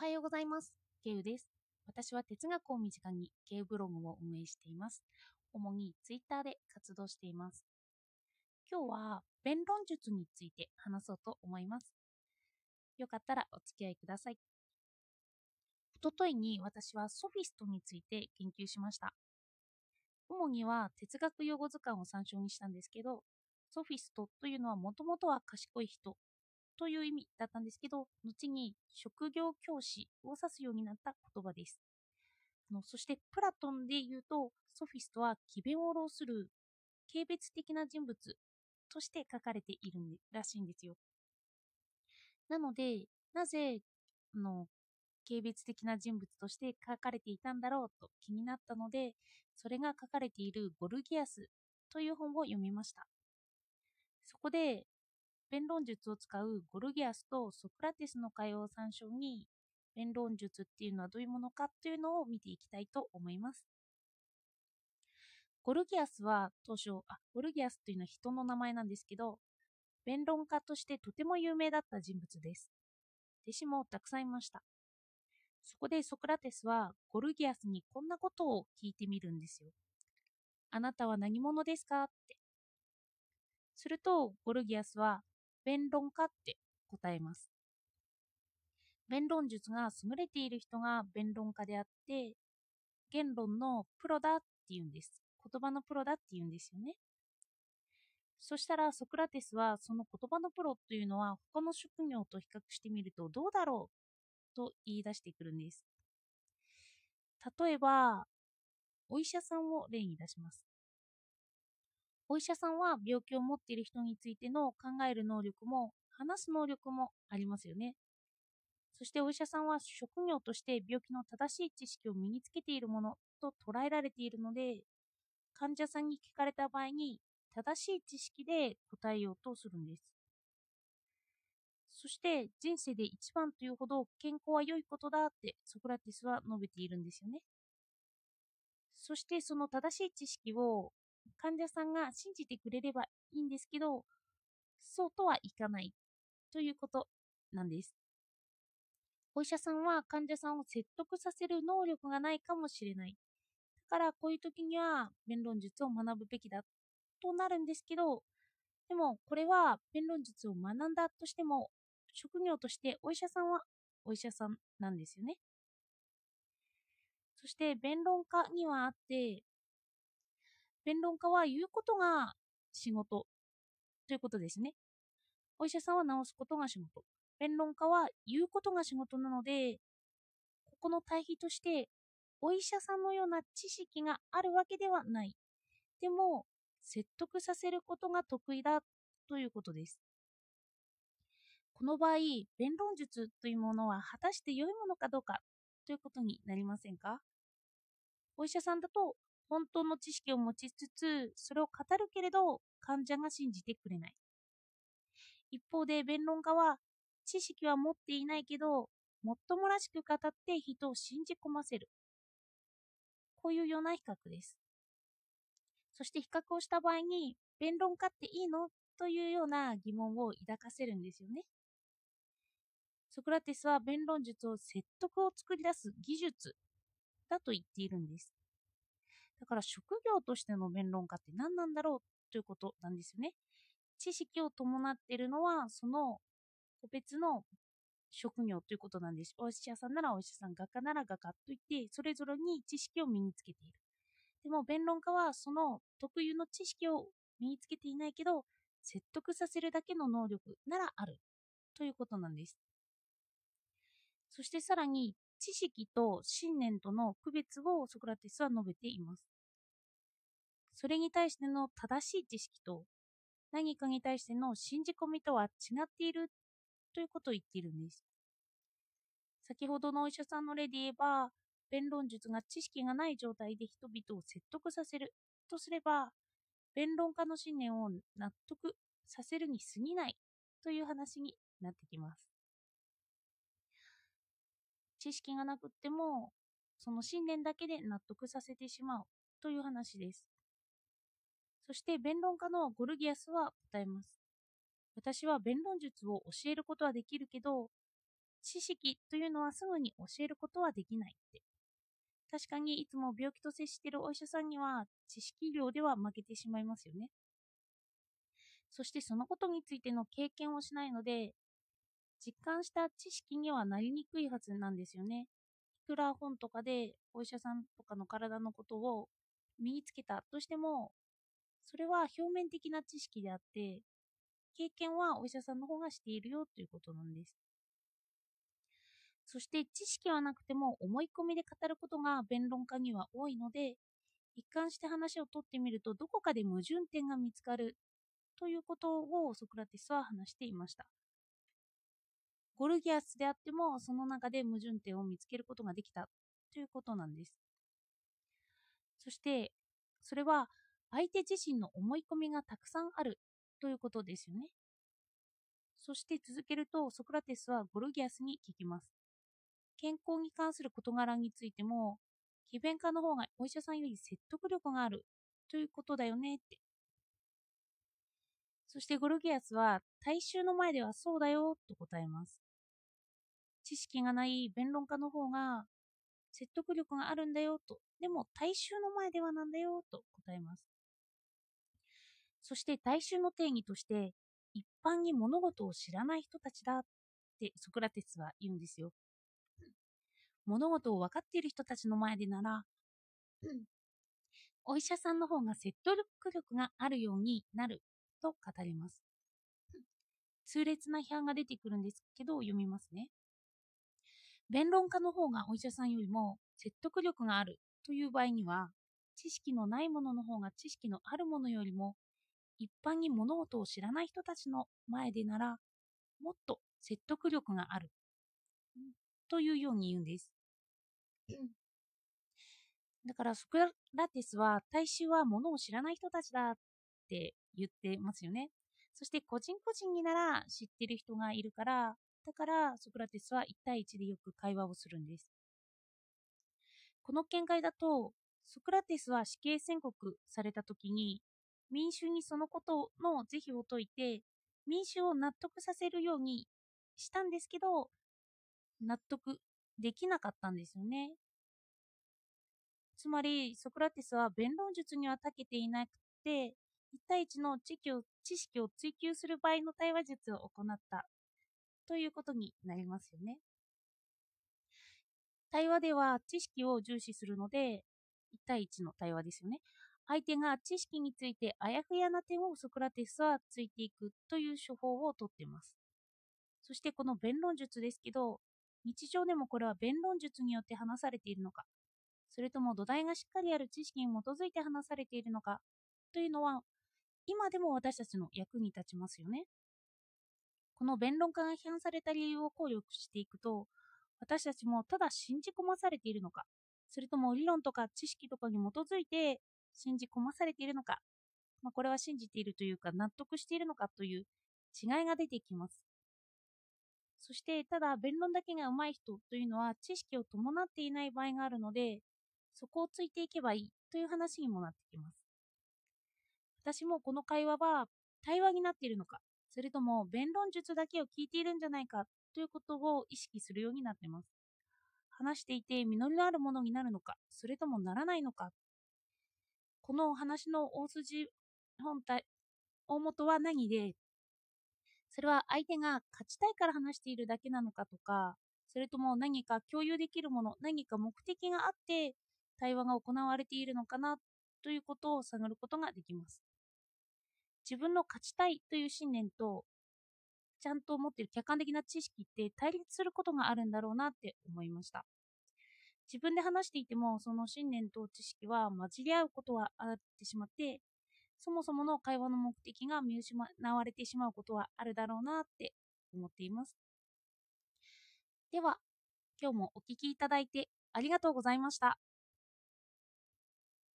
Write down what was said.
はようございます。ケウです。私は哲学を身近にケウブログを運営しています。主にツイッターで活動しています。今日は弁論術について話そうと思います。よかったらお付き合いください。おとといに私はソフィストについて研究しました。主には哲学用語図鑑を参照にしたんですけど、ソフィストというのはもともとは賢い人という意味だったんですけど、後に職業教師を指すようになった言葉です。のそしてプラトンで言うと、ソフィストは奇弁を浪する軽蔑的な人物として書かれているらしいんですよ。なので、なぜあの軽蔑的な人物として書かれていたんだろうと気になったので、それが書かれているゴルギアスという本を読みました。そこで弁論術を使うゴルギアスとソクラテスの会話を参照に弁論術っていうのはどういうものかというのを見ていきたいと思います。ゴルギアスは当初、あ、ゴルギアスというのは人の名前なんですけど、弁論家としてとても有名だった人物です。弟子もたくさんいました。そこでソクラテスはゴルギアスにこんなことを聞いてみるんですよ。あなたは何者ですか？って。するとゴルギアスは弁論家って答えます。弁論術が優れている人が弁論家であって、言論のプロだって言うんです。言葉のプロだって言うんですよね。そしたらソクラテスはその言葉のプロというのは他の職業と比較してみるとどうだろうと言い出してくるんです。例えば、お医者さんを例に出します。お医者さんは病気を持っている人についての考える能力も話す能力もありますよね。そしてお医者さんは職業として病気の正しい知識を身につけているものと捉えられているので、患者さんに聞かれた場合に正しい知識で答えようとするんです。そして人生で一番というほど健康は良いことだってソクラテスは述べているんですよね。そしてその正しい知識を患者さんが信じてくれればいいんですけど、そうとはいかないということなんです。お医者さんは患者さんを説得させる能力がないかもしれない。だからこういう時には弁論術を学ぶべきだとなるんですけど、でもこれは弁論術を学んだとしても、職業としてお医者さんはお医者さんなんですよね。そして弁論家にはあって、弁論家は言うことが仕事ということですね。お医者さんは治すことが仕事。弁論家は言うことが仕事なので、ここの対比として、お医者さんのような知識があるわけではない。でも、説得させることが得意だということです。この場合、弁論術というものは果たして良いものかどうかということになりませんか？お医者さんだと本当の知識を持ちつつ、それを語るけれど、患者が信じてくれない。一方で弁論家は、知識は持っていないけど、もっともらしく語って人を信じ込ませる。こういうような比較です。そして比較をした場合に、弁論家っていいの？というような疑問を抱かせるんですよね。ソクラテスは弁論術を説得を作り出す技術だと言っているんです。だから職業としての弁論家って何なんだろうということなんですよね。知識を伴っているのはその個別の職業ということなんです。お医者さんならお医者さん、画家なら画家といって、それぞれに知識を身につけている。でも弁論家はその特有の知識を身につけていないけど、説得させるだけの能力ならあるということなんです。そしてさらに、知識と信念との区別をソクラテスは述べています。それに対しての正しい知識と何かに対しての信じ込みとは違っているということを言っているんです。先ほどのお医者さんの例で言えば、弁論術が知識がない状態で人々を説得させるとすれば、弁論家の信念を納得させるに過ぎないという話になってきます。知識がなくっても、その信念だけで納得させてしまうという話です。そして弁論家のゴルギアスは答えます。私は弁論術を教えることはできるけど、知識というのはすぐに教えることはできないって。確かにいつも病気と接しているお医者さんには知識量では負けてしまいますよね。そしてそのことについての経験をしないので、実感した知識にはなりにくいはずなんですよね。いくら本とかでお医者さんとかの体のことを身につけたとしても、それは表面的な知識であって、経験はお医者さんの方がしているよということなんです。そして知識はなくても思い込みで語ることが弁論家には多いので、一貫して話をとってみるとどこかで矛盾点が見つかるということをソクラテスは話していました。ゴルギアスであってもその中で矛盾点を見つけることができたということなんです。そしてそれは相手自身の思い込みがたくさんあるということですよね。そして続けるとソクラテスはゴルギアスに聞きます。健康に関する事柄についても、詭弁家の方がお医者さんより説得力があるということだよねって。そしてゴルギアスは大衆の前ではそうだよと答えます。知識がない弁論家の方が説得力があるんだよと。でも大衆の前ではなんだよと答えます。そして大衆の定義として一般に物事を知らない人たちだってソクラテスは言うんですよ。物事を分かっている人たちの前でなら、お医者さんの方が説得力があるようになると語ります。痛烈な批判が出てくるんですけど、読みますね。弁論家の方がお医者さんよりも説得力があるという場合には、知識のないものの方が知識のあるものよりも一般に物事を知らない人たちの前でならもっと説得力があるというように言うんです。だからソクラテスは大衆はものを知らない人たちだって言ってますよね。そして個人個人になら知ってる人がいるから、だからソクラテスは1対1でよく会話をするんです。この見解だと、ソクラテスは死刑宣告された時に、民衆にそのことの是非を説いて、民衆を納得させるようにしたんですけど、納得できなかったんですよね。つまり、ソクラテスは弁論術には長けていなくて、1対1の知識を知識を追求する場合の対話術を行ったということになりますよね。対話では知識を重視するので、1対1の対話ですよね。相手が知識についてあやふやな点をソクラテスはついていくという手法をとっています。そしてこの弁論術ですけど、日常でもこれは弁論術によって話されているのか、それとも土台がしっかりある知識に基づいて話されているのかというのは、今でも私たちの役に立ちますよね。この弁論家が批判された理由を考慮していくと、私たちもただ信じ込まされているのか、それとも理論とか知識とかに基づいて信じ込まされているのか、まあ、これは信じているというか納得しているのかという違いが出てきます。そして、ただ弁論だけが上手い人というのは知識を伴っていない場合があるので、そこをついていけばいいという話にもなってきます。私もこの会話は対話になっているのか、それとも弁論術だけを聞いているんじゃないかということを意識するようになっています。話していて実りのあるものになるのか、それともならないのか。この話の大筋本体、大元は何で、それは相手が勝ちたいから話しているだけなのかとか、それとも何か共有できるもの、何か目的があって対話が行われているのかなということを探ることができます。自分の勝ちたいという信念と、ちゃんと持っている客観的な知識って対立することがあるんだろうなって思いました。自分で話していても、その信念と知識は混じり合うことはあってしまって、そもそもの会話の目的が見失われてしまうことはあるだろうなって思っています。では、今日もお聴きいただいてありがとうございました。